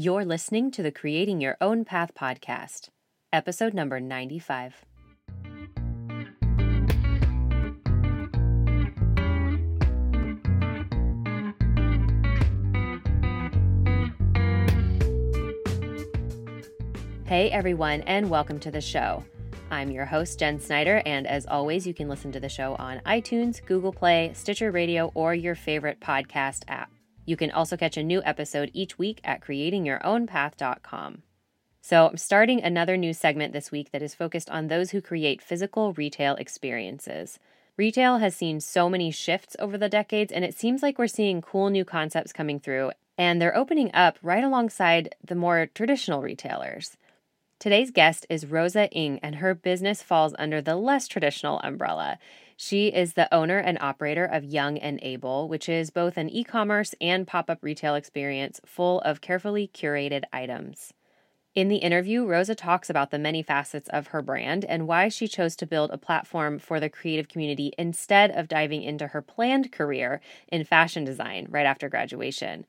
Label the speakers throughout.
Speaker 1: You're listening to the Creating Your Own Path podcast, episode number 95. Hey everyone, and welcome to the show. I'm your host, Jen Snyder, and as always, you can listen to the show on iTunes, Google Play, Stitcher Radio, or your favorite podcast app. You can also catch a new episode each week at creatingyourownpath.com. So, I'm starting another new segment this week that is focused on those who create physical retail experiences. Retail has seen so many shifts over the decades, and it seems like we're seeing cool new concepts coming through, and they're opening up right alongside the more traditional retailers. Today's guest is Rosa Ng, and her business falls under the less traditional umbrella. She is the owner and operator of Young and Able, which is both an e commerce and pop up retail experience full of carefully curated items. In the interview, Rosa talks about the many facets of her brand and why she chose to build a platform for the creative community instead of diving into her planned career in fashion design right after graduation.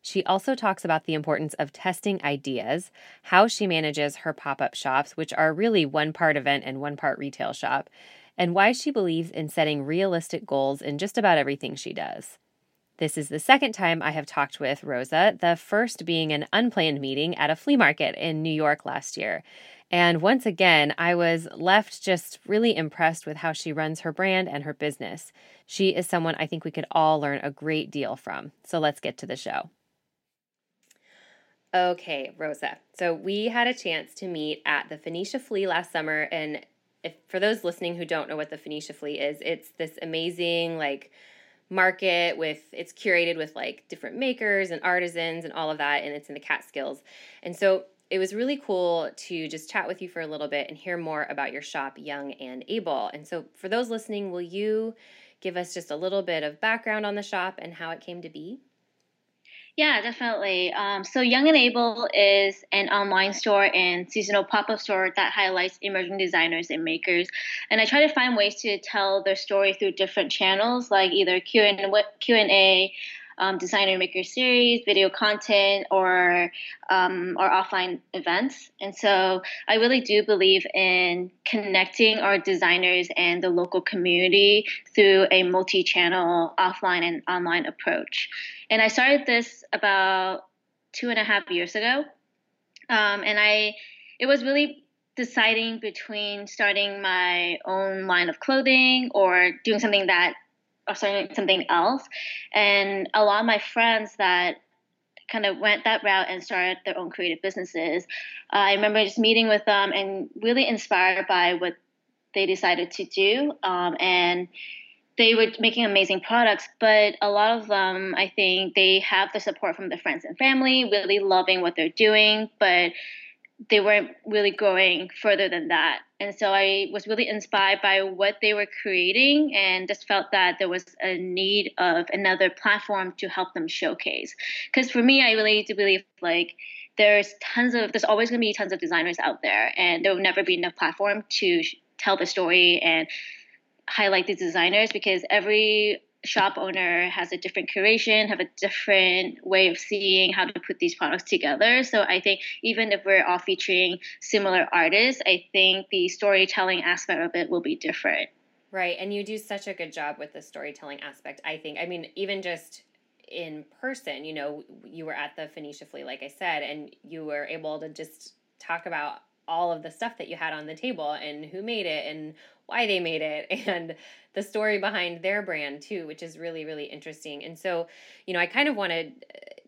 Speaker 1: She also talks about the importance of testing ideas, how she manages her pop up shops, which are really one part event and one part retail shop, and why she believes in setting realistic goals in just about everything she does. This is the second time I have talked with Rosa, the first being an unplanned meeting at a flea market in New York last year. And once again, I was left just really impressed with how she runs her brand and her business. She is someone I think we could all learn a great deal from. So let's get to the show. Okay, Rosa. So we had a chance to meet at the Phoenicia Flea last summer, and if for those listening who don't know what the Phoenicia Flea is, it's this amazing like market with it's curated with like different makers and artisans and all of that, and it's in the Catskills. And so it was really cool to just chat with you for a little bit and hear more about your shop, Young and Able. And so for those listening, will you give us just a little bit of background on the shop and how it came to be?
Speaker 2: Yeah, definitely. Um, so Young and Able is an online store and seasonal pop-up store that highlights emerging designers and makers. And I try to find ways to tell their story through different channels, like either Q and Q and A, um, designer maker series, video content, or um, or offline events. And so I really do believe in connecting our designers and the local community through a multi-channel offline and online approach. And I started this about two and a half years ago, um, and I it was really deciding between starting my own line of clothing or doing something that or starting something else. And a lot of my friends that kind of went that route and started their own creative businesses, uh, I remember just meeting with them and really inspired by what they decided to do. Um, and they were making amazing products, but a lot of them, I think, they have the support from the friends and family, really loving what they're doing, but they weren't really going further than that. And so I was really inspired by what they were creating and just felt that there was a need of another platform to help them showcase. Because for me, I really do believe like there's tons of, there's always going to be tons of designers out there, and there will never be enough platform to tell the story and highlight the designers because every shop owner has a different curation, have a different way of seeing how to put these products together. So I think even if we're all featuring similar artists, I think the storytelling aspect of it will be different.
Speaker 1: Right. And you do such a good job with the storytelling aspect, I think. I mean, even just in person, you know, you were at the Phoenicia Flea, like I said, and you were able to just talk about all of the stuff that you had on the table and who made it and why they made it and the story behind their brand too, which is really, really interesting. And so, you know, I kind of want to uh,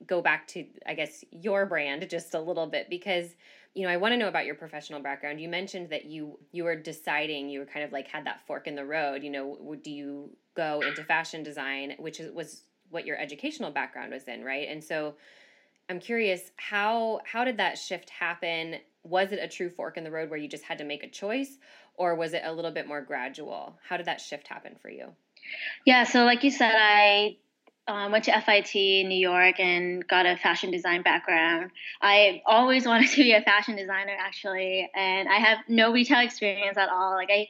Speaker 1: go back to, I guess, your brand just a little bit because you know i want to know about your professional background. You mentioned that you you were deciding you were kind of like had that fork in the road you know do you go into fashion design which is, was what your educational background was in right? And so i'm curious how how did that shift happen? Was it a true fork in the road where you just had to make a choice or was it a little bit more gradual? How did that shift happen for you?
Speaker 2: Yeah, so like you said, I um, went to FIT in New York and got a fashion design background. I always wanted to be a fashion designer, actually, and I have no retail experience at all. Like I,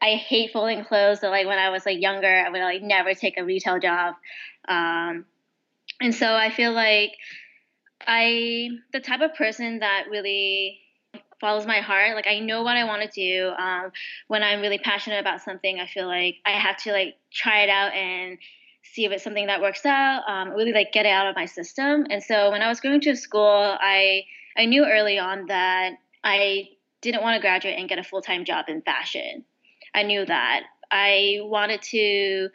Speaker 2: I hate folding clothes. So like when I was like younger, I would like never take a retail job, um, and so I feel like I the type of person that really follows my heart. Like I know what I want to do. Um, when I'm really passionate about something, I feel like I have to like try it out and see if it's something that works out. Um, really like get it out of my system. And so when I was going to school, I I knew early on that I didn't want to graduate and get a full time job in fashion. I knew that I wanted to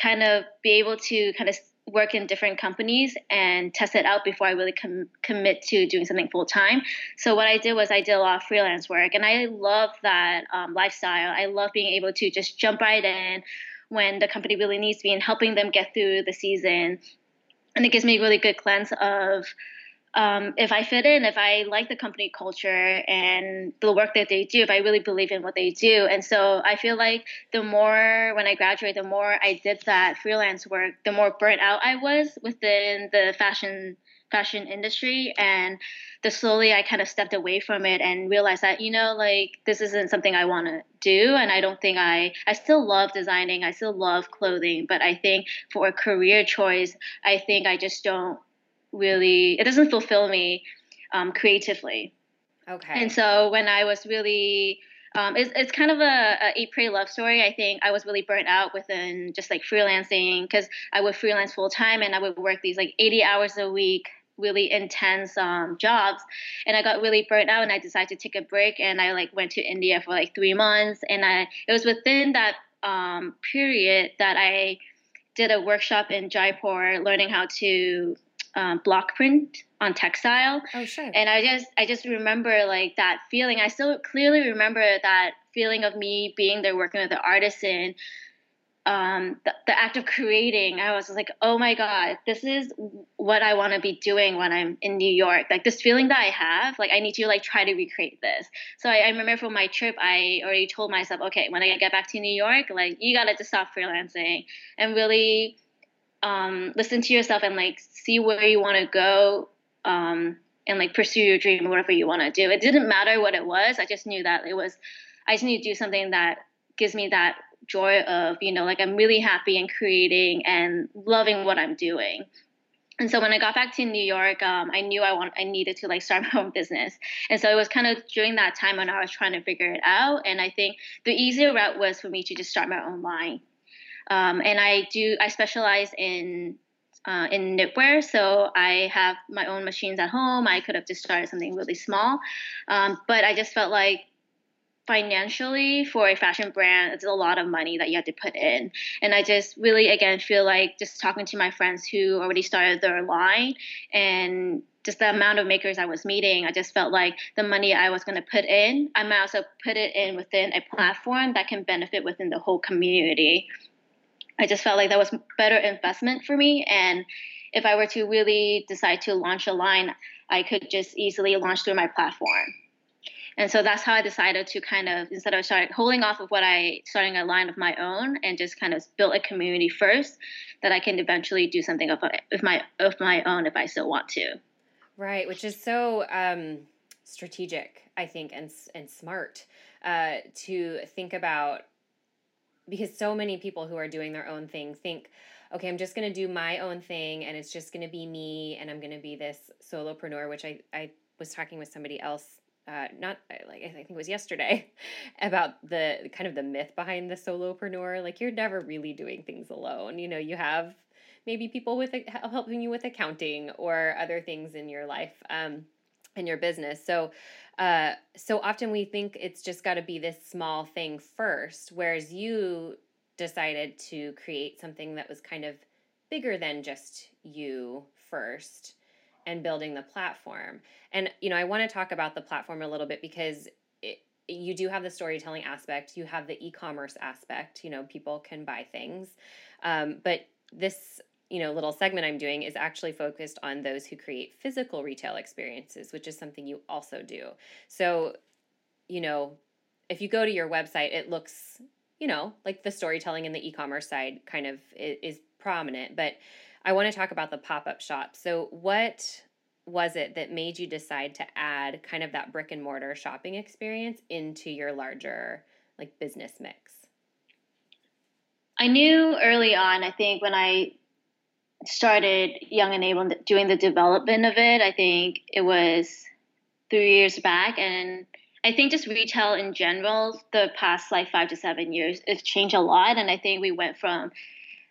Speaker 2: kind of be able to kind of work in different companies and test it out before I really com- commit to doing something full time. So what I did was I did a lot of freelance work, and I love that um, lifestyle. I love being able to just jump right in when the company really needs me and helping them get through the season. And it gives me a really good cleanse of um, if I fit in, if I like the company culture and the work that they do, if I really believe in what they do. And so I feel like the more when I graduate, the more I did that freelance work, the more burnt out I was within the fashion fashion industry. And the slowly I kind of stepped away from it and realized that you know like this isn't something I want to do. And I don't think I I still love designing. I still love clothing. But I think for a career choice I think I just don't really it doesn't fulfill me um, creatively.
Speaker 1: Okay.
Speaker 2: And so when I was really um, it's, it's kind of a, a eat pray love story. I think I was really burnt out within just like freelancing because I would freelance full time and I would work these like 80 hours a week, really intense um, jobs, and I got really burnt out and I decided to take a break and I like went to India for like three months and I it was within that um, period that I did a workshop in Jaipur learning how to um, block print on textile.
Speaker 1: Oh, sure.
Speaker 2: And I just I just remember like that feeling. I still clearly remember that feeling of me being there working with the artisan. Um, the, the act of creating, I was like, oh my God, this is what I want to be doing when I'm in New York. Like this feeling that I have, like I need to like try to recreate this. So I, I remember from my trip, I already told myself, okay, when I get back to New York, like you gotta just stop freelancing and really um, listen to yourself and like see where you want to go um, and like pursue your dream or whatever you want to do. It didn't matter what it was. I just knew that it was, I just need to do something that gives me that joy of, you know, like I'm really happy and creating and loving what I'm doing. And so when I got back to New York, um, I knew I want I needed to like start my own business. And so it was kind of during that time when I was trying to figure it out. And I think the easier route was for me to just start my own line. Um, and I do I specialize in uh, in knitwear, so I have my own machines at home. I could have just started something really small, um, but I just felt like financially for a fashion brand it's a lot of money that you have to put in. And i just really again feel like just talking to my friends who already started their line and just the amount of makers i was meeting i just felt like the money i was going to put in i might also put it in within a platform that can benefit within the whole community I just felt like that was better investment for me. And if I were to really decide to launch a line, I could just easily launch through my platform. And so that's how I decided to kind of instead of start holding off of what I starting a line of my own and just kind of build a community first that I can eventually do something of, of my of my own if I still want to.
Speaker 1: Right, which is so um, strategic, I think, and and smart uh, to think about because so many people who are doing their own thing think okay i'm just going to do my own thing and it's just going to be me and i'm going to be this solopreneur which i, I was talking with somebody else uh, not like I think it was yesterday about the kind of the myth behind the solopreneur. Like you're never really doing things alone. You know, you have maybe people with helping you with accounting or other things in your life. Um, in your business. So, uh, so often we think it's just got to be this small thing first, whereas you decided to create something that was kind of bigger than just you first and building the platform. And, you know, I want to talk about the platform a little bit because it, you do have the storytelling aspect, you have the e commerce aspect, you know, people can buy things. Um, but this you know little segment i'm doing is actually focused on those who create physical retail experiences which is something you also do. So you know if you go to your website it looks you know like the storytelling and the e-commerce side kind of is, prominent but i want to talk about the pop-up shop. So what was it that made you decide to add kind of that brick and mortar shopping experience into your larger like business mix?
Speaker 2: I knew early on, I think when I started Young and Able doing the development of it. I think it was three years back, and I think just retail in general, the past like five to seven years, it's changed a lot. And I think we went from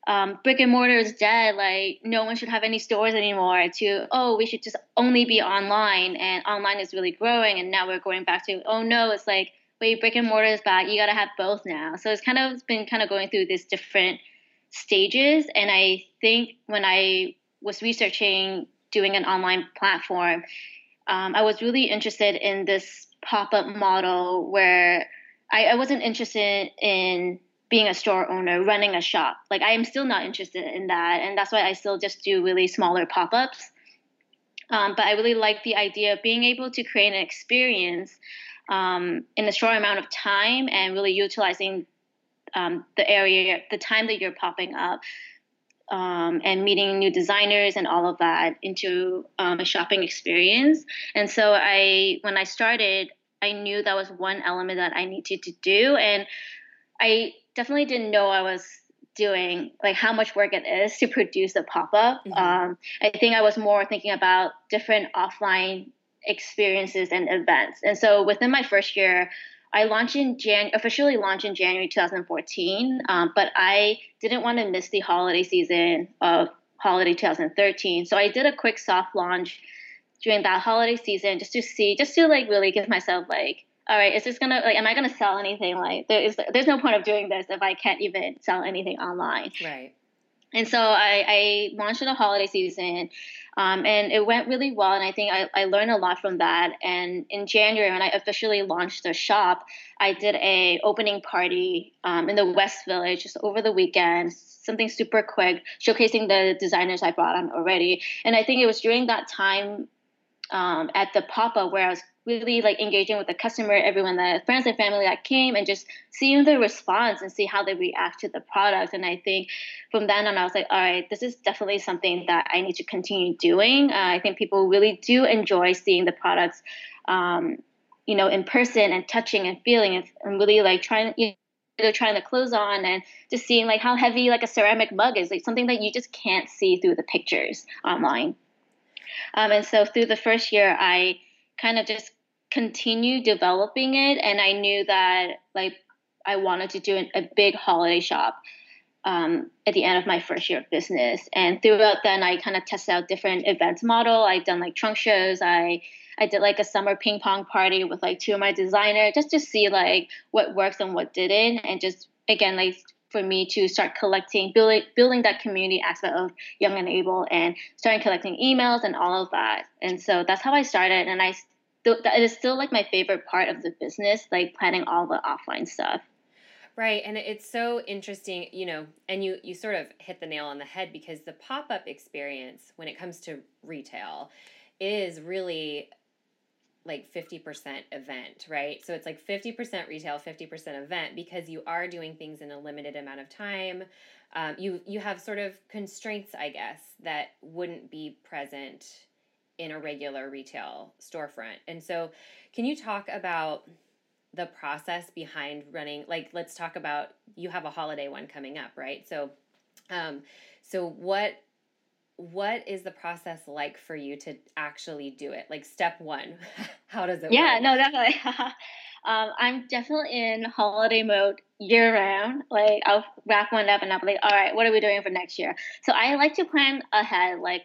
Speaker 2: um, brick and mortar is dead, like no one should have any stores anymore, to oh, we should just only be online, and online is really growing. And now we're going back to oh no, it's like wait, brick and mortar is back. You got to have both now. So it's kind of been kind of going through this different stages. And I think when I was researching doing an online platform, um, I was really interested in this pop up model where I, I wasn't interested in being a store owner, running a shop. Like I am still not interested in that, and that's why I still just do really smaller pop ups. Um, but I really like the idea of being able to create an experience um, in a short amount of time and really utilizing um, the area, the time that you're popping up, um, and meeting new designers and all of that into um, a shopping experience. And so I, when I started, I knew that was one element that I needed to do, and I definitely didn't know I was doing like how much work it is to produce a pop-up mm-hmm. um, i think i was more thinking about different offline experiences and events and so within my first year i launched in jan officially launched in january 2014 um, but i didn't want to miss the holiday season of holiday 2013 so i did a quick soft launch during that holiday season just to see just to like really give myself like all right, is this gonna like, am I gonna sell anything? Like, there is, there's no point of doing this if I can't even sell anything online.
Speaker 1: Right.
Speaker 2: And so I, I launched in the holiday season, um, and it went really well. And I think I, I learned a lot from that. And in January, when I officially launched the shop, I did a opening party um, in the West Village just over the weekend, something super quick, showcasing the designers I brought on already. And I think it was during that time um, at the pop up where I was really like engaging with the customer, everyone, the friends and family that came, and just seeing the response and see how they react to the product. And I think from then on, I was like, all right, this is definitely something that I need to continue doing. Uh, I think people really do enjoy seeing the products, um, you know, in person and touching and feeling and, and really like trying. You know, trying the clothes on and just seeing like how heavy like a ceramic mug is like something that you just can't see through the pictures online um, and so through the first year i kind of just continue developing it and i knew that like i wanted to do a big holiday shop um, at the end of my first year of business. And throughout then i kind of tested out different events model. I've done like trunk shows. I i did like a summer ping pong party with like two of my designers just to see like what works and what didn't. And just again like for me to start collecting building building that community aspect of young and able and starting collecting emails and all of that. And so that's how i started. And i that is still like my favorite part of the business, like planning all the offline stuff.
Speaker 1: Right, and it's so interesting, you know, and you you sort of hit the nail on the head because the pop-up experience when it comes to retail is really like 50% event, right? So it's like 50% retail, 50% event because you are doing things in a limited amount of time. Um, you you have sort of constraints, I guess, that wouldn't be present in a regular retail storefront. And so, can you talk about the process behind running? Like, let's talk about you have a holiday one coming up, right? So, um, so what what is the process like for you to actually do it? Like step one, how does it?
Speaker 2: Yeah,
Speaker 1: work?
Speaker 2: no, definitely. um, I'm definitely in holiday mode year round. Like I'll wrap one up and I'll be like, all right, what are we doing for next year? So I like to plan ahead, like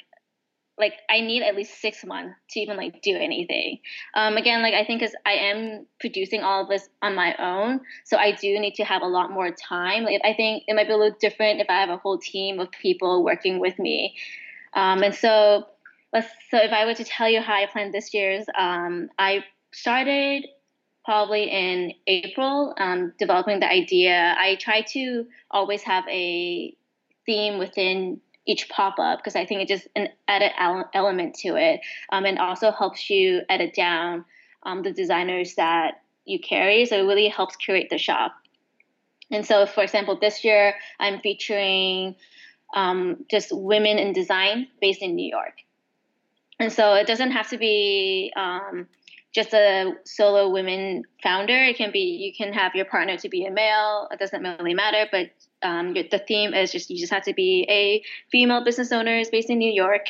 Speaker 2: like I need at least six months to even like do anything. Um, again, like I think because I am producing all of this on my own, so I do need to have a lot more time. Like I think it might be a little different if I have a whole team of people working with me. Um, and so let's so if I were to tell you how I planned this year's, um, I started probably in April um, developing the idea. I try to always have a theme within each pop up because I think it just an edit element to it, um, and also helps you edit down um, the designers that you carry. So it really helps curate the shop. And so, for example, this year I'm featuring um, just women in design based in New York. And so it doesn't have to be um, just a solo women founder. It can be you can have your partner to be a male. It doesn't really matter, but um, the theme is just you just have to be a female business owner is based in New York.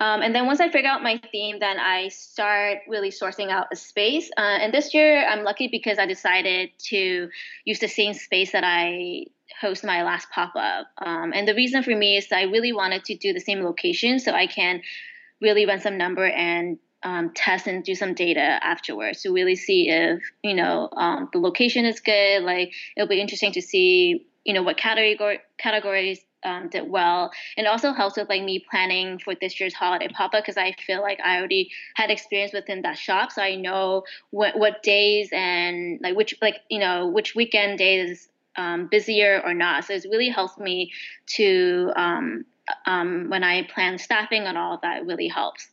Speaker 2: Um, and then once I figure out my theme, then I start really sourcing out a space. Uh, and this year, I'm lucky because I decided to use the same space that I host my last pop up. Um, and the reason for me is I really wanted to do the same location so I can really run some number and um, test and do some data afterwards to really see if you know um, the location is good. Like it'll be interesting to see you know what category categories um, did well. It also helps with like me planning for this year's holiday pop up because I feel like I already had experience within that shop, so I know what what days and like which like you know which weekend days um, busier or not. So it really helps me to um, um, when I plan staffing and all that. It really helps.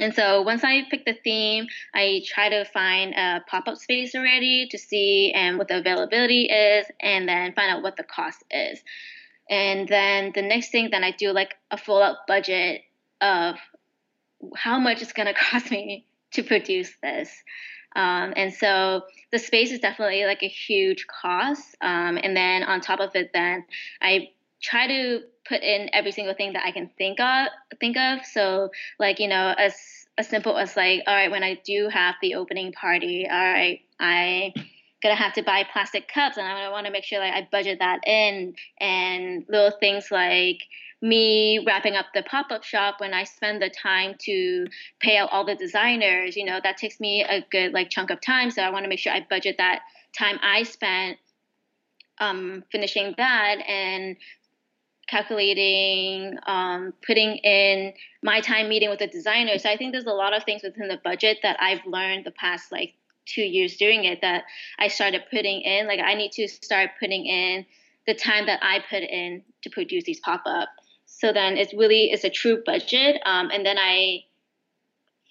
Speaker 2: And so once I pick the theme, I try to find a pop up space already to see and what the availability is, and then find out what the cost is. And then the next thing, then I do like a full out budget of how much it's to cost me to produce this. Um, and so the space is definitely like a huge cost. Um, and then on top of it, then I try to put in every single thing that I can think of. Think of. So like you know, as as simple as like, all right, when I do have the opening party, all right, I gonna have to buy plastic cups and I want to make sure like I budget that in and little things like me wrapping up the pop-up shop when I spend the time to pay out all the designers, you know, that takes me a good like chunk of time. So I want to make sure I budget that time I spent um, finishing that and calculating, um, putting in my time meeting with the designer. So I think there's a lot of things within the budget that I've learned the past like two years doing it that I started putting in. Like I need to start putting in the time that I put in to produce these pop up. So then it's really it's a true budget, um, and then I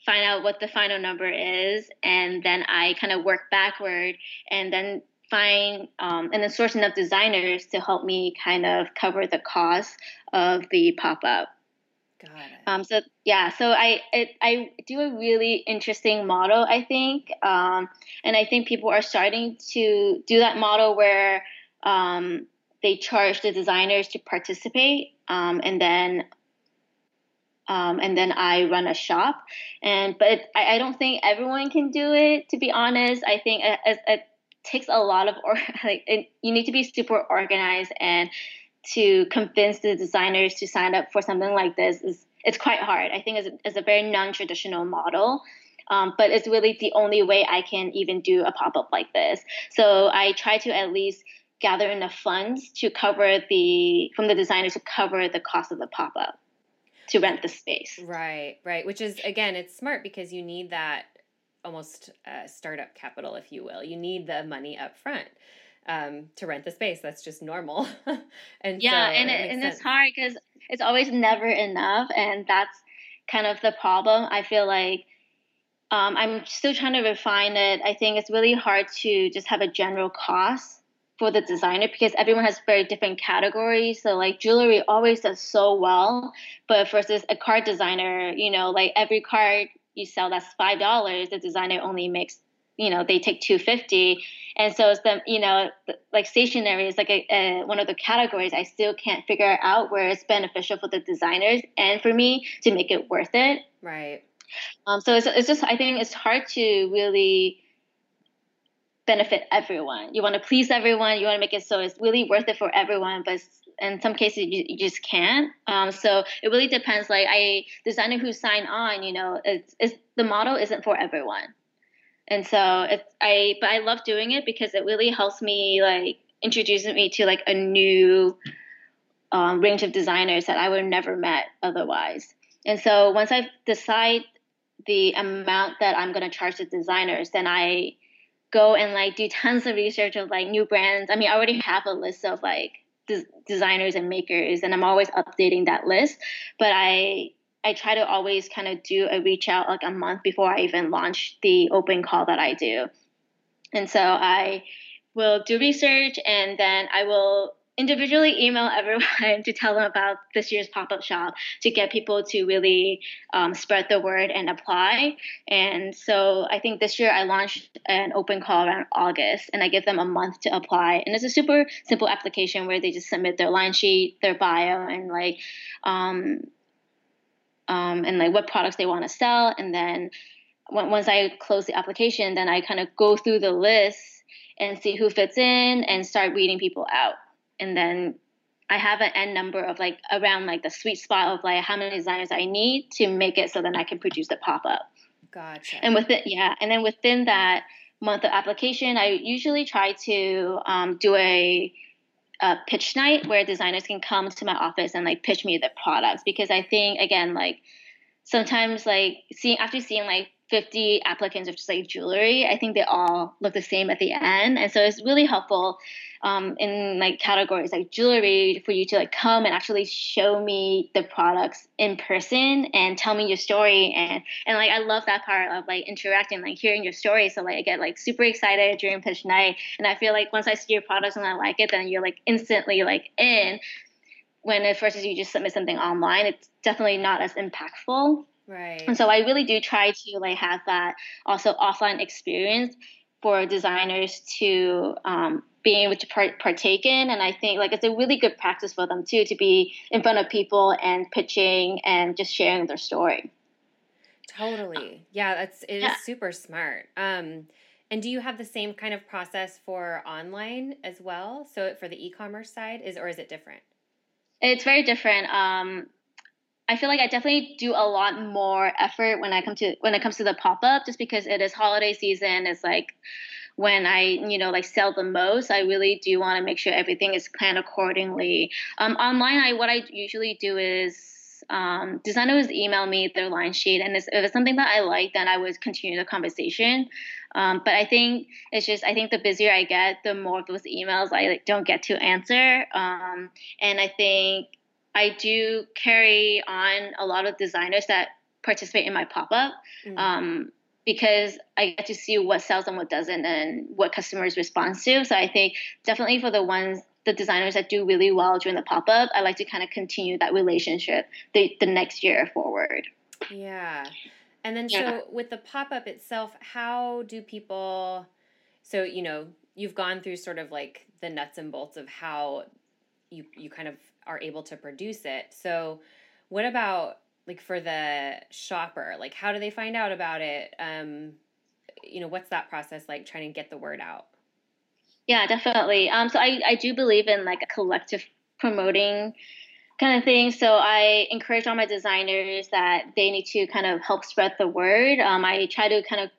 Speaker 2: find out what the final number is, and then I kind of work backward, and then find um, and then source enough designers to help me kind of cover the cost of the pop up. Got it. Um, so yeah, so I it, I do a really interesting model, I think, um, and I think people are starting to do that model where um, they charge the designers to participate, um, and then um, and then I run a shop. And but it, I, I, don't think everyone can do it. To be honest, I think takes a lot of or like you need to be super organized and to convince the designers to sign up for something like this is it's quite hard. I think it's, it's a very non-traditional model. Um, but it's really the only way I can even do a pop-up like this. So I try to at least gather enough funds to cover the from the designers to cover the cost of the pop-up to rent the space.
Speaker 1: Right, right. Which is again, it's smart because you need that almost uh, startup capital, if you will. You need the money up front um, to rent the space. That's just normal.
Speaker 2: and yeah, so and it, and sense. it's hard because it's always never enough, and that's kind of the problem. I feel like um, I'm still trying to refine it. I think it's really hard to just have a general cost for the designer because everyone has very different categories. So like jewelry always does so well, but versus a card designer, you know, like every card you sell that's five dollars, the designer only makes you know they take 250 and so it's the you know like stationery is like a, a, one of the categories i still can't figure out where it's beneficial for the designers and for me to make it worth it.
Speaker 1: Right.
Speaker 2: Um, so it's, it's just i think it's hard to really benefit everyone. You want to please everyone you want to make it so it's really worth it for everyone but in some cases you, you just can't um, so it really depends like i designer who sign on you know it's, it's the model isn't for everyone and so it's I but I love doing it because it really helps me like introduces me to like a new um, range of designers that I would have never met otherwise. And so once I decide the amount that I'm going to charge the designers, then I go and like do tons of research of like new brands. I mean, I already have a list of like des- designers and makers, and I'm always updating that list. But I I try to always kind of do a reach out like a month before I even launch the open call that I do. And so I will do research and then I will individually email everyone to tell them about this year's pop-up shop to get people to really um, spread the word and apply. And so i think this year i launched an open call around august and i give them a month to apply. And it's a super simple application where they just submit their line sheet their bio and like um, um, and like what products they want to sell. And then once i close the application then i kind of go through the list and see who fits in and start reading people out and then I have an end number of like around like the sweet spot of like how many designers I need to make it so then I can produce the pop up.
Speaker 1: Gotcha.
Speaker 2: And within yeah, and then within that month of application, I usually try to um, do a, a pitch night where designers can come to my office and like pitch me the products because I think again like sometimes like seeing after seeing like 50 applicants of just like jewelry, I think they all look the same at the end. And so it's really helpful um, in like categories like jewelry for you to like come and actually show me the products in person and tell me your story. And, and like, I love that part of like interacting, like hearing your story. So like, I get like super excited during pitch night. And I feel like once I see your products and I like it, then you're like instantly like in when at first you just submit something online, it's definitely not as impactful.
Speaker 1: Right.
Speaker 2: And so I really do try to like have that also offline experience for designers to um, be able to part- partake in. And I think like it's a really good practice for them too to be in front of people and pitching and just sharing their story.
Speaker 1: Totally. Yeah, that's it yeah. is super smart. Um, and do you have the same kind of process for online as well? So for the e-commerce side is or is it different?
Speaker 2: It's very different. Um, I feel like I definitely do a lot more effort when I come to when it comes to the pop up, just because it is holiday season. It's like when I you know like sell the most. I really do want to make sure everything is planned accordingly. Um, online, I what I usually do is um, designers email me their line sheet, and if it's something that I like, then I would continue the conversation. Um, but I think it's just I think the busier I get, the more of those emails I like, don't get to answer. Um, and I think I do carry on a lot of designers that participate in my pop up mm-hmm. um, because I get to see what sells and what doesn't and what customers respond to. So I think definitely for the ones the designers that do really well during the pop up, I like to kind of continue that relationship the, the next year forward.
Speaker 1: Yeah. And then, yeah. so with the pop up itself, how do people, so, you know, you've gone through sort of like the nuts and bolts of how you, you kind of are able to produce it. So, what about like for the shopper? Like, how do they find out about it? Um, you know, what's that process like trying to get the word out?
Speaker 2: Yeah, definitely. Um, so I, I do believe in like a collective promoting kind of thing. So I encourage all my designers that they need to kind of help spread the word. Um, I try to kind of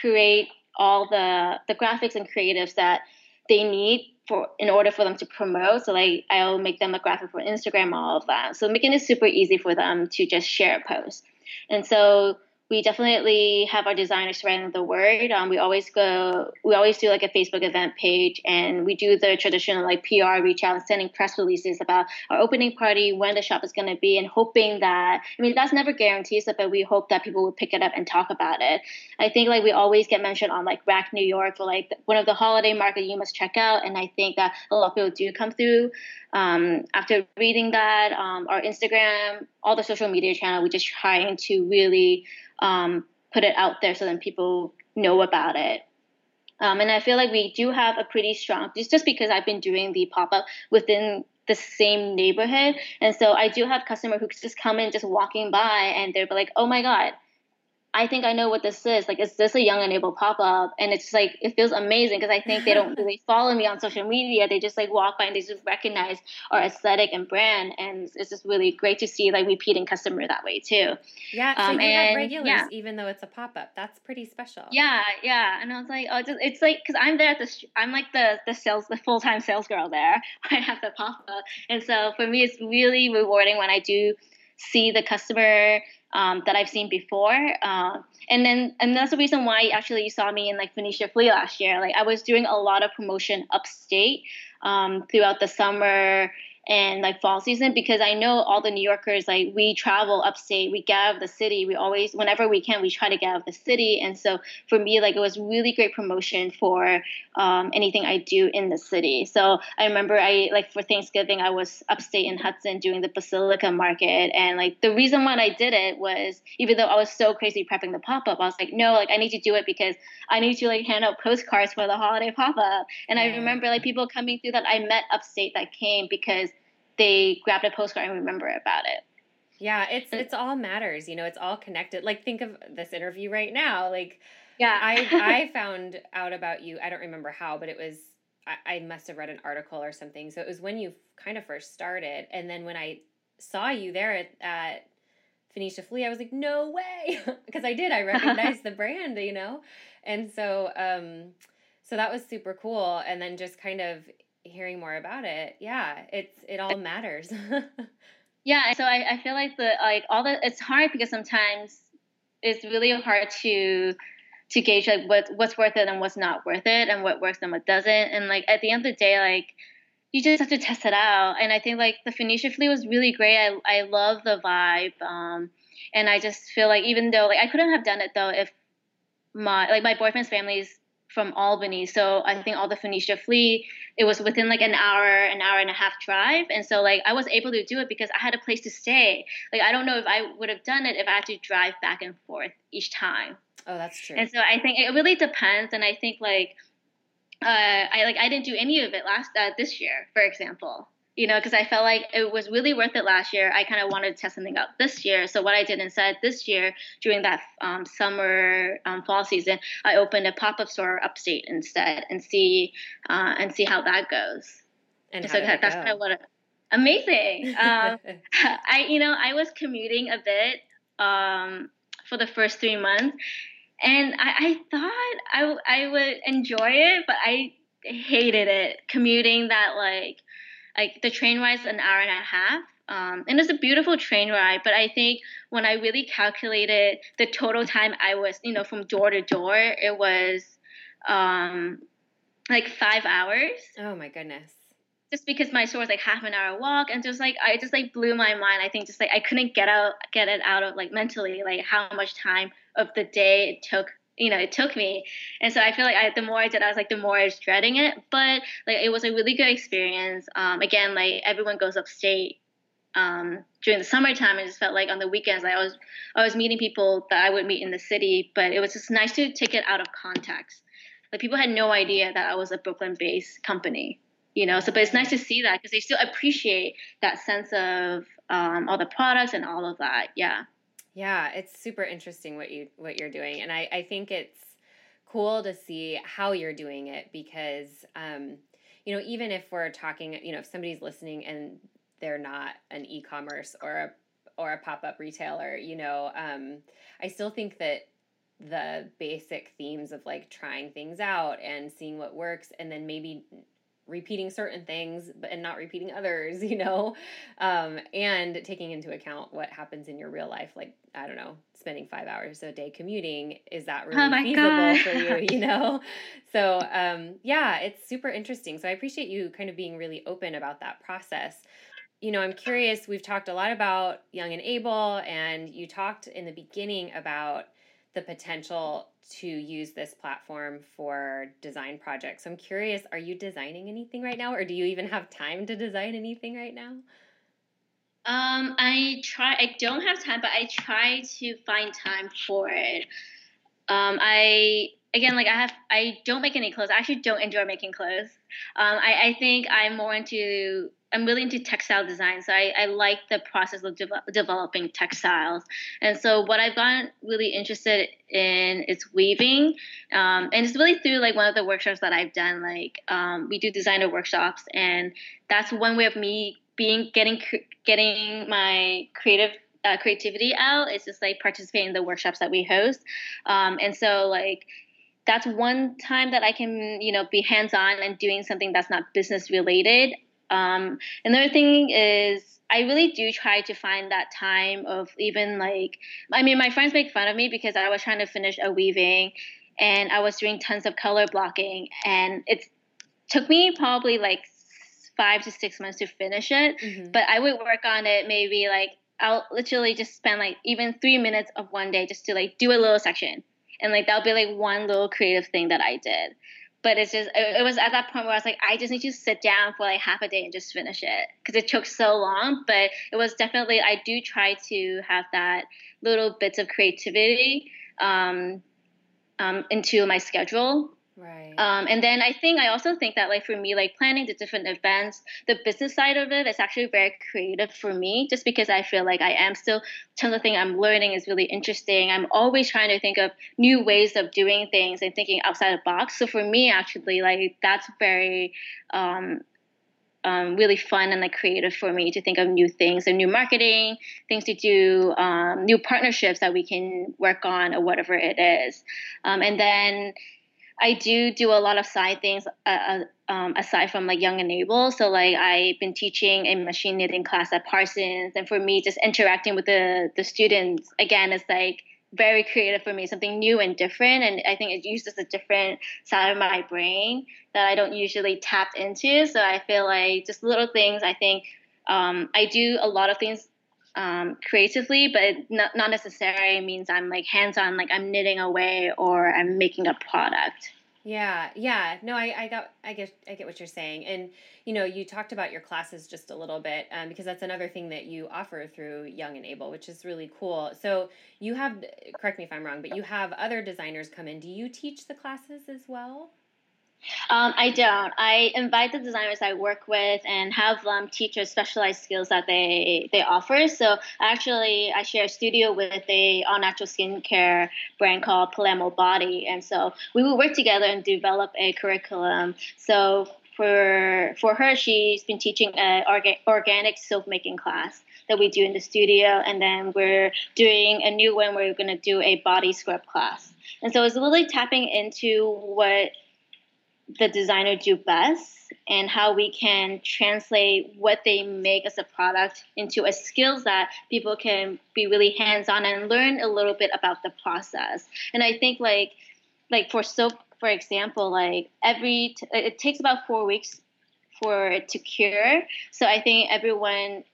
Speaker 2: create all the the graphics and creatives that they need for in order for them to promote. So like I'll make them a graphic for Instagram, all of that. So making it super easy for them to just share a post. And so we definitely have our designers spreading the word. Um, we always go, we always do like a Facebook event page, and we do the traditional like PR reach out and sending press releases about our opening party, when the shop is going to be, and hoping that I mean that's never guarantees but we hope that people will pick it up and talk about it. I think like we always get mentioned on like Racked New York for like one of the holiday market you must check out, and I think that a lot of people do come through. Um, after reading that, um, our Instagram, all the social media channel, We're just trying to really um, put it out there so then people know about it. Um, and I feel like we do have a pretty strong, just, because I've been doing the pop up within the same neighborhood. And so I do have customers who just come in just walking by and they're like, oh my God, I think I know what this is. Like, is this a young and able pop up? And it's like, it feels amazing because I think they don't really follow me on social media. They just like walk by and they just recognize our aesthetic and brand. And it's just really great to see like repeating customer that way too.
Speaker 1: Yeah. So um, you and, have regulars, yeah. even though it's a pop up. That's pretty special.
Speaker 2: Yeah. Yeah. And I was like, oh, it's, it's like, cause I'm there at the, I'm like the, the sales, the full time sales girl there. I have the pop up. And so for me, it's really rewarding when I do see the customer um, that I've seen before. Uh, and then and that's the reason why actually you saw me in like Phoenicia Flea last year. Like I was doing a lot of promotion upstate um, throughout the summer and like fall season because I know all the New Yorkers like we travel upstate, we get out of the city. We always whenever we can we try to get out of the city. And so for me like it was really great promotion for um, anything I do in the city. So I remember I like for Thanksgiving I was upstate in Hudson doing the Basilica market and like the reason why I did it was even though I was so crazy prepping the pop up, I was like, no, like I need to do it because I need to like hand out postcards for the holiday pop up. And I remember like people coming through that I met upstate that came because they grabbed a postcard and remember about it.
Speaker 1: Yeah, it's it's all matters, you know, it's all connected. Like think of this interview right now. Like
Speaker 2: yeah.
Speaker 1: I I found out about you. I don't remember how, but it was I, I must have read an article or something. So it was when you kind of first started and then when I saw you there at, at Phoenicia Flea, I was like, no way, because I did. I recognized the brand, you know, and so um, so that was super cool. And then just kind of hearing more about it, yeah, it's it all matters.
Speaker 2: yeah, so I, I feel like the like all the it's hard because sometimes it's really hard to to gauge like what what's worth it and what's not worth it and what works and what doesn't. And like at the end of the day, like you just have to test it out. And I think like the Phoenicia Flea was really great. I I love the vibe. Um, and I just feel like even though like I couldn't have done it though if my like my boyfriend's family's from Albany, so I think all the Phoenicia Flea it was within like an hour, an hour and a half drive, and so like I was able to do it because I had a place to stay. Like I don't know if I would have done it if I had to drive back and forth each time.
Speaker 1: Oh, that's true.
Speaker 2: And so I think it really depends, and I think like uh, I like I didn't do any of it last uh, this year, for example. You know, because I felt like it was really worth it last year. I kind of wanted to test something out this year. So what I did instead this year during that um, summer um, fall season, I opened a pop up store upstate instead and see uh, and see how that goes.
Speaker 1: And
Speaker 2: so that, that's kind of what. amazing. Um, I you know I was commuting a bit um, for the first three months, and I, I thought I, I would enjoy it, but I hated it commuting that like like the train ride's an hour and a half. Um, and it's a beautiful train ride, but I think when I really calculated the total time I was, you know, from door to door, it was um, like five hours.
Speaker 1: Oh my goodness
Speaker 2: just because my store was like half an hour walk and just like I just like blew my mind. I think just like I couldn't get out get it out of like mentally like how much time of the day it took you know it took me. And so i feel like I, the more i did i was like the more i was dreading it. But like it was a really good experience. Um, again like everyone goes upstate um, during the summertime. I just felt like on the weekends i was i was meeting people that i would meet in the city. But it was just nice to take it out of context. Like people had no idea that i was a brooklyn based company you know? So but it's nice to see that because they still appreciate that sense of um, all the products and all of that. Yeah
Speaker 1: yeah it's super interesting what you what you're doing and i i think it's cool to see how you're doing it because um you know even if we're talking you know if somebody's listening and they're not an e-commerce or a or a pop-up retailer you know um i still think that the basic themes of like trying things out and seeing what works and then maybe repeating certain things but and not repeating others you know? Um, and taking into account what happens in your real life like i don't know spending five hours a day commuting is that really oh feasible God. for you you know? So um, yeah it's super interesting. So i appreciate you kind of being really open about that process. You know i'm curious we've talked a lot about young and able and you talked in the beginning about the potential to use this platform for design projects. So I'm curious, are you designing anything right now or do you even have time to design anything right now?
Speaker 2: Um, I try I don't have time, but I try to find time for it. Um, I again like I have I don't make any clothes. I actually don't enjoy making clothes. Um, I, I think I'm more into I'm really into textile design, so I, I like the process of de- developing textiles. And so what I've gotten really interested in is weaving, um, and it's really through like one of the workshops that I've done. Like um, we do designer workshops, and that's one way of me being getting getting my creative uh, creativity out. It's just like participating in the workshops that we host, um, and so like that's one time that I can, you know, be hands on and doing something that's not business related. Um, another thing is I really do try to find that time of even like I mean my friends make fun of me because I was trying to finish a weaving and I was doing tons of color blocking and it took me probably like five to six months to finish it. Mm-hmm. But I would work on it maybe like I'll literally just spend like even three minutes of one day just to like do a little section. And like that'll be like one little creative thing that I did. But it's just, it, it was at that point where I was like, I just need to sit down for like half a day and just finish it because it took so long. But it was definitely, I do try to have that little bits of creativity um, um, into my schedule
Speaker 1: Right.
Speaker 2: Um, and then I think I also think that like for me, like planning the different events, the business side of it is actually very creative for me, just because I feel like I am still tons of things I'm learning is really interesting. I'm always trying to think of new ways of doing things and thinking outside the box. So for me, actually, like that's very um, um, really fun and like creative for me to think of new things and new marketing things to do um, new partnerships that we can work on or whatever it is um, and then I do do a lot of side things uh, uh, um, aside from like Young and Able. So like I've been teaching a machine knitting class at Parsons, and for me, just interacting with the the students again is like very creative for me, something new and different. And I think it uses a different side of my brain that I don't usually tap into. So I feel like just little things. I think um, I do a lot of things um, creatively, but not, not necessarily means I'm like hands on, like I'm knitting away or I'm making a product.
Speaker 1: Yeah, yeah. No, I, I got, I get, I get what you're saying. And, you know, you talked about your classes just a little bit, um, because that's another thing that you offer through Young and Able, which is really cool. So you have, correct me if I'm wrong, but you have other designers come in. Do you teach the classes as well?
Speaker 2: Um, I don't. I invite the designers I work with and have them teach us specialized skills that they they offer. So actually, I share a studio with a all natural skincare brand called Palermo Body, and so we will work together and develop a curriculum. So for for her, she's been teaching an orga- organic soap making class that we do in the studio, and then we're doing a new one where we're going to do a body scrub class. And so it's really tapping into what the designer do best and how we can translate what they make as a product into a skills that people can be really hands-on and learn a little bit about the process. And i think like like for soap for example like every t- it takes about four weeks for it to cure. So i think everyone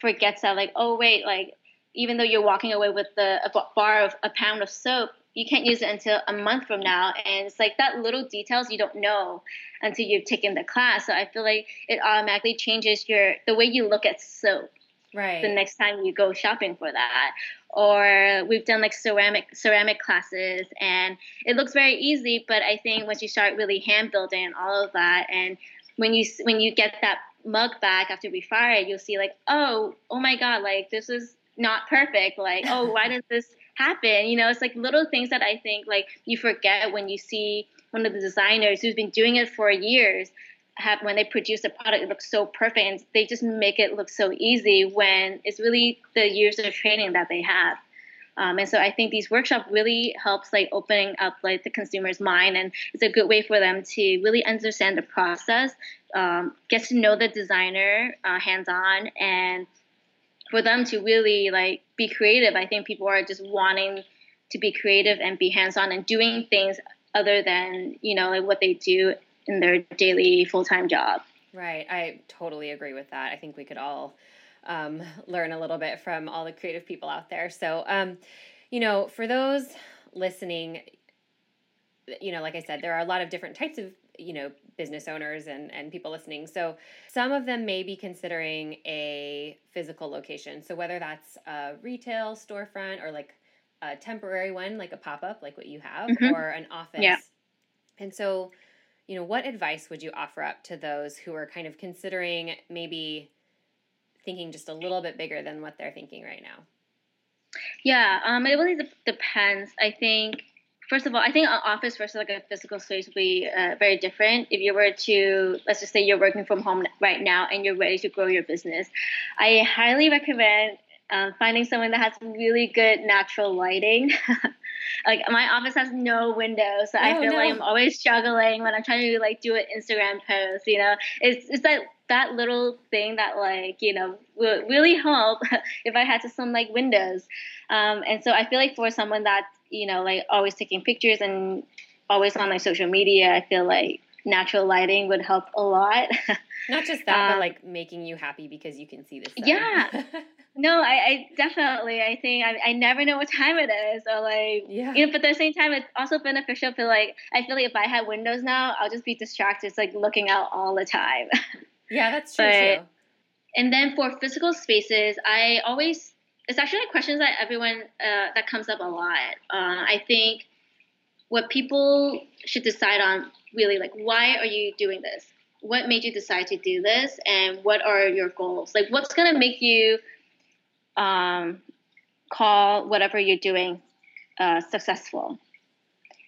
Speaker 2: forgets that like oh wait like even though you're walking away with the a bar of a pound of soap you can't use it until a month from now. And it's like that little details you don't know until you've taken the class. So I feel like it automatically changes your the way you look at soap.
Speaker 1: Right.
Speaker 2: The next time you go shopping for that. Or we've done like ceramic ceramic classes and it looks very easy, but I think once you start really hand building and all of that and when you when you get that mug back after we fire it, you'll see like, oh, oh my god, like this is not perfect. Like, oh, why does this happen. You know, it's like little things that I think like you forget when you see one of the designers who's been doing it for years have when they produce a product it looks so perfect and they just make it look so easy when it's really the years of training that they have. Um, and so I think these workshops really helps like opening up like the consumer's mind, and it's a good way for them to really understand the process, um, get to know the designer uh, hands on, and for them to really like be creative, I think people are just wanting to be creative and be hands on and doing things other than you know like what they do in their daily full time job.
Speaker 1: Right, I totally agree with that. I think we could all um, learn a little bit from all the creative people out there. So, um, you know, for those listening, you know, like I said, there are a lot of different types of you know business owners and and people listening. So some of them may be considering a physical location. So whether that's a retail storefront or like a temporary one like a pop-up like what you have mm-hmm. or an office.
Speaker 2: Yeah.
Speaker 1: and so you know what advice would you offer up to those who are kind of considering maybe thinking just a little bit bigger than what they're thinking right now?
Speaker 2: Yeah um, it really depends. I think first of all, I think an office versus like a physical space would be uh, very different. If you were to, let's just say you're working from home right now and you're ready to grow your business, I highly recommend um, finding someone that has really good natural lighting. like my office has no windows, so oh, I feel no. like I'm always struggling when I'm trying to like do an Instagram post. You know, it's it's that that little thing that like you know would really help if I had to some like windows. Um, and so I feel like for someone that's you know like always taking pictures and always on like social media, I feel like natural lighting would help a lot.
Speaker 1: Not just that, um, but like making you happy because you can see this.
Speaker 2: Yeah. no, I, I, definitely. I think I, I never know what time it is. So like, yeah. You know, but at the same time, it's also beneficial for like. I feel like if I had windows now, I'll just be distracted, it's like looking out all the time.
Speaker 1: Yeah, that's true but, too.
Speaker 2: And then for physical spaces, I always it's actually a question that everyone uh, that comes up a lot. Uh, I think what people should decide on really like why are you doing this? What made you decide to do this, and what are your goals? Like, what's gonna make you um, call whatever you're doing uh, successful?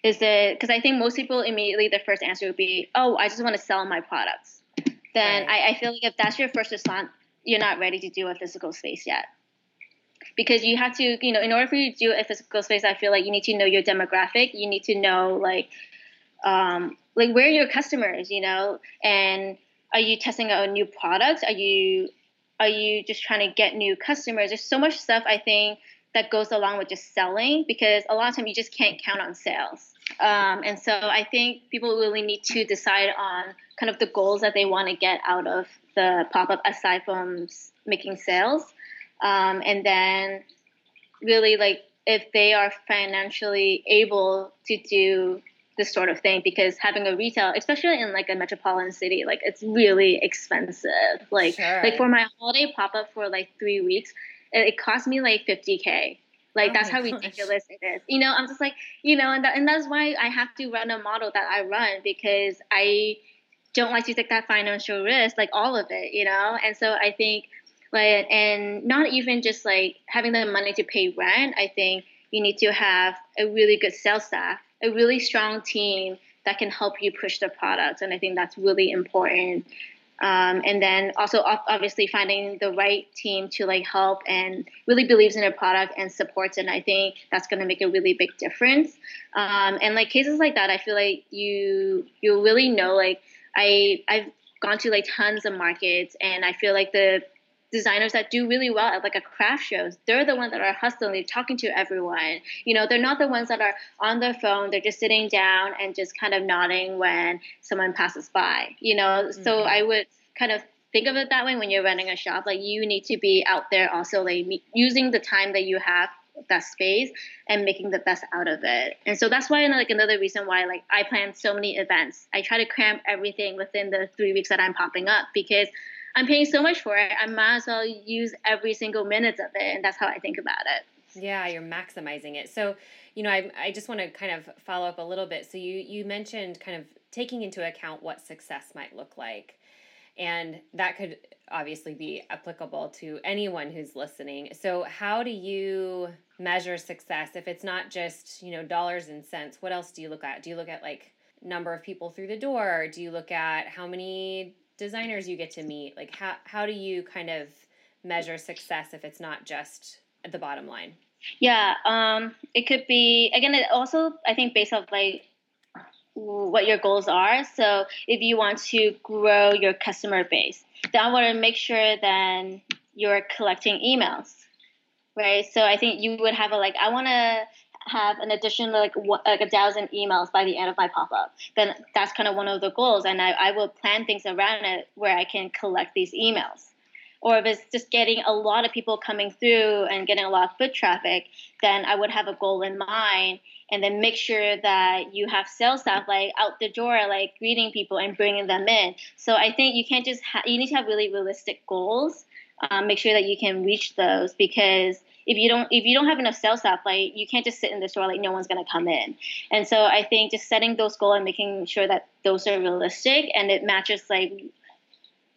Speaker 2: Is it because I think most people immediately the first answer would be, "Oh, I just want to sell my products." Then right. I, I feel like if that's your first response, you're not ready to do a physical space yet because you have to you know in order for you to do a physical space i feel like you need to know your demographic. You need to know like um, like where are your customers you know? And are you testing out new products? Are you are you just trying to get new customers? There's so much stuff i think that goes along with just selling because a lot of time you just can't count on sales. Um, and so i think people really need to decide on kind of the goals that they want to get out of the pop-up aside from making sales um, and then really like if they are financially able to do this sort of thing because having a retail especially in like a metropolitan city like it's really expensive. Like sure. like for my holiday pop-up for like three weeks it, it cost me like 50k like oh that's how ridiculous it is. You know i'm just like you know and, that, and that's why i have to run a model that i run because i don't like to take that financial risk like all of it you know? And so i think like and not even just like having the money to pay rent i think you need to have a really good sales staff a really strong team that can help you push the products and i think that's really important. Um, and then also obviously finding the right team to like help and really believes in your product and supports and i think that's going to make a really big difference. Um, and like cases like that i feel like you you really know like i i've gone to like tons of markets and i feel like the designers that do really well at like a craft shows they're the ones that are hustling talking to everyone. You know they're not the ones that are on their phone they're just sitting down and just kind of nodding when someone passes by you know? Mm-hmm. so i would kind of think of it that way when you're running a shop like you need to be out there also like using the time that you have that space and making the best out of it. And so that's why like another reason why like i plan so many events. I try to cram everything within the three weeks that i'm popping up because I'm paying so much for it, I might as well use every single minute of it. And that's how I think about it.
Speaker 1: Yeah, you're maximizing it. So, you know, I, I just want to kind of follow up a little bit. So, you, you mentioned kind of taking into account what success might look like. And that could obviously be applicable to anyone who's listening. So, how do you measure success if it's not just, you know, dollars and cents? What else do you look at? Do you look at like number of people through the door? Do you look at how many designers you get to meet? Like how how do you kind of measure success if it's not just the bottom line?
Speaker 2: Yeah, um, it could be again. It also I think based off like what your goals are. So if you want to grow your customer base, then I want to make sure then you're collecting emails, right? So I think you would have a like I want to have an additional like like a thousand emails by the end of my pop up, then that's kind of one of the goals, and I, I will plan things around it where I can collect these emails. Or if it's just getting a lot of people coming through and getting a lot of foot traffic, then I would have a goal in mind, and then make sure that you have sales staff like out the door, like greeting people and bringing them in. So I think you can't just ha- you need to have really realistic goals. Um, make sure that you can reach those because if you don't if you don't have enough sales staff, like you can't just sit in the store like no one's gonna come in. And so I think just setting those goals and making sure that those are realistic and it matches like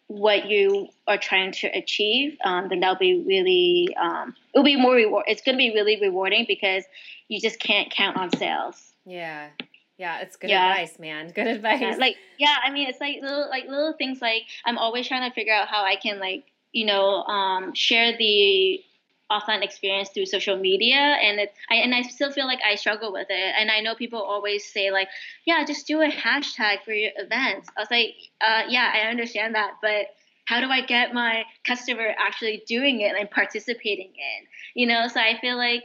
Speaker 2: what you are trying to achieve, um, then that'll be really um, it'll be more reward. It's gonna be really rewarding because you just can't count on sales.
Speaker 1: Yeah. Yeah, it's good yeah. advice, man. Good advice.
Speaker 2: Yeah, like, yeah, I mean, it's like little, like little things. Like, I'm always trying to figure out how I can, like, you know, um, share the offline experience through social media and it I, and I still feel like I struggle with it and I know people always say like yeah just do a hashtag for your events I was like uh, yeah I understand that but how do I get my customer actually doing it and participating in you know so I feel like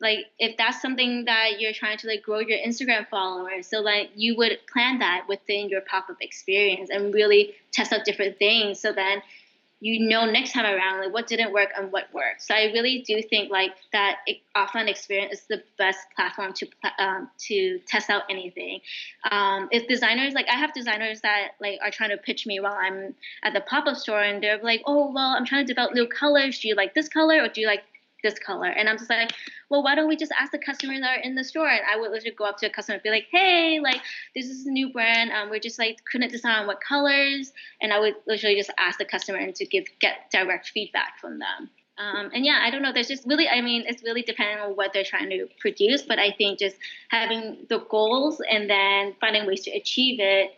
Speaker 2: like if that's something that you're trying to like grow your Instagram followers, so like you would plan that within your pop up experience and really test out different things. So then you know next time around like what didn't work and what worked. So I really do think like that offline experience is the best platform to um, to test out anything. Um, if designers like I have designers that like are trying to pitch me while I'm at the pop up store and they're like, oh well, I'm trying to develop new colors. Do you like this color or do you like this color. And I'm just like, well, why don't we just ask the customers that are in the store? And I would literally go up to a customer and be like, hey, like this is a new brand. Um, we're just like couldn't decide on what colors. And I would literally just ask the customer and to give get direct feedback from them. Um, and yeah, I don't know. There's just really, I mean, it's really depending on what they're trying to produce. But I think just having the goals and then finding ways to achieve it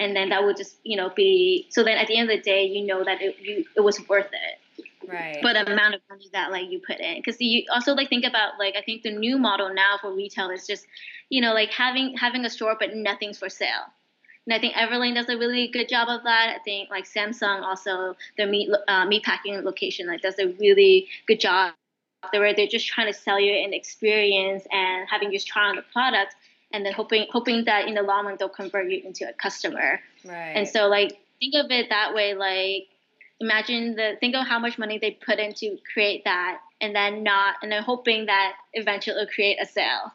Speaker 2: and then that would just you know be so then at the end of the day you know that it, you, it was worth it
Speaker 1: right.
Speaker 2: But the amount of money that like you put in. Because you also like think about like i think the new model now for retail is just you know like having having a store but nothing's for sale. And i think everlane does a really good job of that. I think like samsung also their meat uh, meat packing location like does a really good job. Where they're just trying to sell you an experience and having you try on the product and then hoping hoping that in the long run they'll convert you into a customer.
Speaker 1: Right.
Speaker 2: And so like think of it that way like imagine the think of how much money they put in to create that and then not and then hoping that eventually it'll create a sale.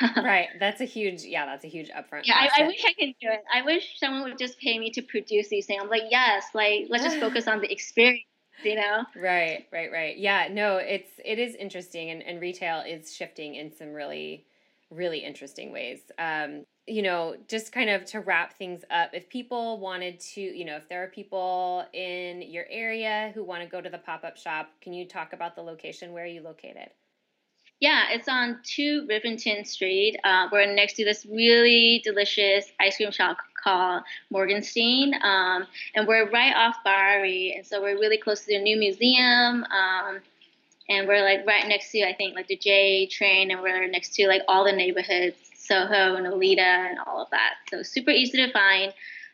Speaker 1: Right that's a huge yeah that's a huge upfront
Speaker 2: yeah I, I, wish i could do it. I wish someone would just pay me to produce these things. I'm like yes like let's just focus on the experience you know?
Speaker 1: Right right right. Yeah no it's it is interesting and, and retail is shifting in some really really interesting ways. Um you know, just kind of to wrap things up, if people wanted to, you know, if there are people in your area who want to go to the pop up shop, can you talk about the location? Where are you located?
Speaker 2: Yeah, it's on 2 Rivington Street. Uh, we're next to this really delicious ice cream shop called Morgenstern. Um, and we're right off Bowery. And so we're really close to the new museum. Um, and we're like right next to, I think, like the J train. And we're next to like all the neighborhoods Soho and Nolita and all of that. So super easy to find.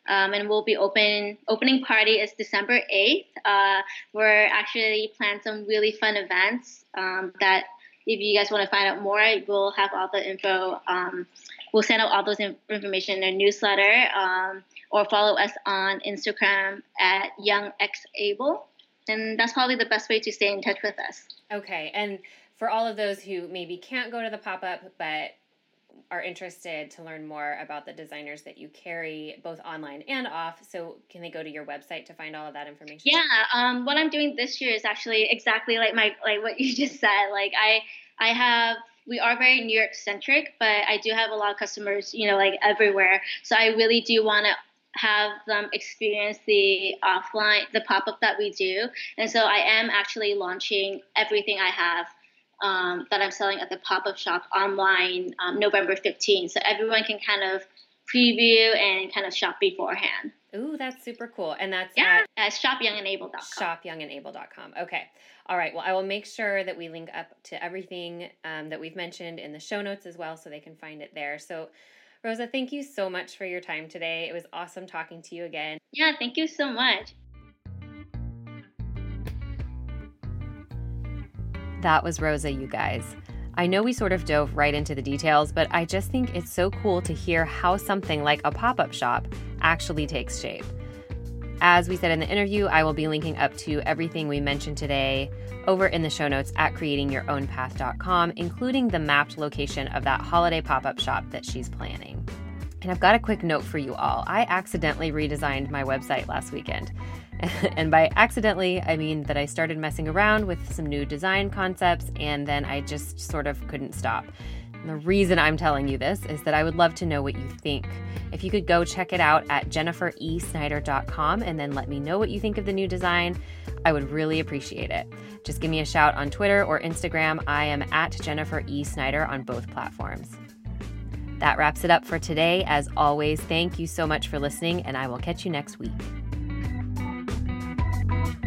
Speaker 2: Um, and we'll be open. Opening party is December eighth. Uh, we're actually planning some really fun events um, that if you guys want to find out more, we'll have all the info. Um, we'll send out all those information in our newsletter, um, or follow us on Instagram at YoungXable, and that's probably the best way to stay in touch with us.
Speaker 1: Okay, and for all of those who maybe can't go to the pop up but are interested to learn more about the designers that you carry both online and off. So can they go to your website to find all of that information?
Speaker 2: Yeah um, what i'm doing this year is actually exactly like my like what you just said. Like i i have we are very new york centric but i do have a lot of customers you know like everywhere. So i really do want to have them experience the offline the pop-up that we do. And so i am actually launching everything i have um, that I'm selling at the pop up shop online um, November 15th. So everyone can kind of preview and kind of shop beforehand.
Speaker 1: Ooh, that's super cool. And that's
Speaker 2: yeah, at, at shopyoungandable.com.
Speaker 1: Shopyoungandable.com. Okay. All right. Well, I will make sure that we link up to everything um, that we've mentioned in the show notes as well so they can find it there. So, Rosa, thank you so much for your time today. It was awesome talking to you again.
Speaker 2: Yeah, thank you so much.
Speaker 1: That was Rosa, you guys. I know we sort of dove right into the details, but I just think it's so cool to hear how something like a pop up shop actually takes shape. As we said in the interview, I will be linking up to everything we mentioned today over in the show notes at creatingyourownpath.com, including the mapped location of that holiday pop up shop that she's planning. And I've got a quick note for you all. I accidentally redesigned my website last weekend. and by accidentally, I mean that I started messing around with some new design concepts and then I just sort of couldn't stop. And the reason I'm telling you this is that I would love to know what you think. If you could go check it out at jenniferesnyder.com and then let me know what you think of the new design, I would really appreciate it. Just give me a shout on Twitter or Instagram. I am at Jennifer E. Snyder on both platforms. That wraps it up for today. As always, thank you so much for listening, and I will catch you next week thank you